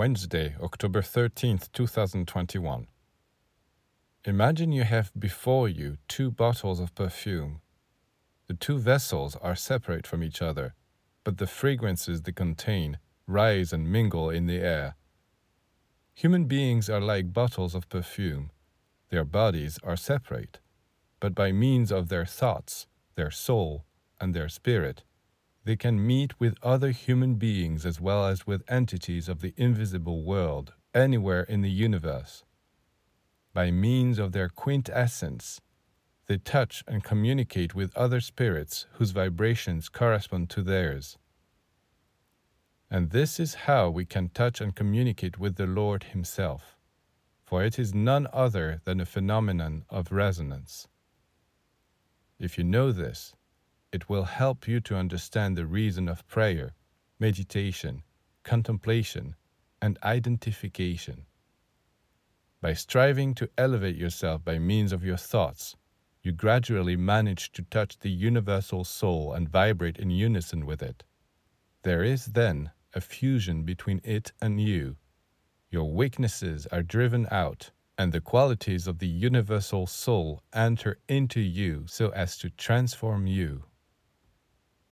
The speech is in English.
Wednesday, October 13th, 2021. Imagine you have before you two bottles of perfume. The two vessels are separate from each other, but the fragrances they contain rise and mingle in the air. Human beings are like bottles of perfume. Their bodies are separate, but by means of their thoughts, their soul, and their spirit, they can meet with other human beings as well as with entities of the invisible world anywhere in the universe. By means of their quintessence, they touch and communicate with other spirits whose vibrations correspond to theirs. And this is how we can touch and communicate with the Lord Himself, for it is none other than a phenomenon of resonance. If you know this, it will help you to understand the reason of prayer, meditation, contemplation, and identification. By striving to elevate yourself by means of your thoughts, you gradually manage to touch the universal soul and vibrate in unison with it. There is then a fusion between it and you. Your weaknesses are driven out, and the qualities of the universal soul enter into you so as to transform you.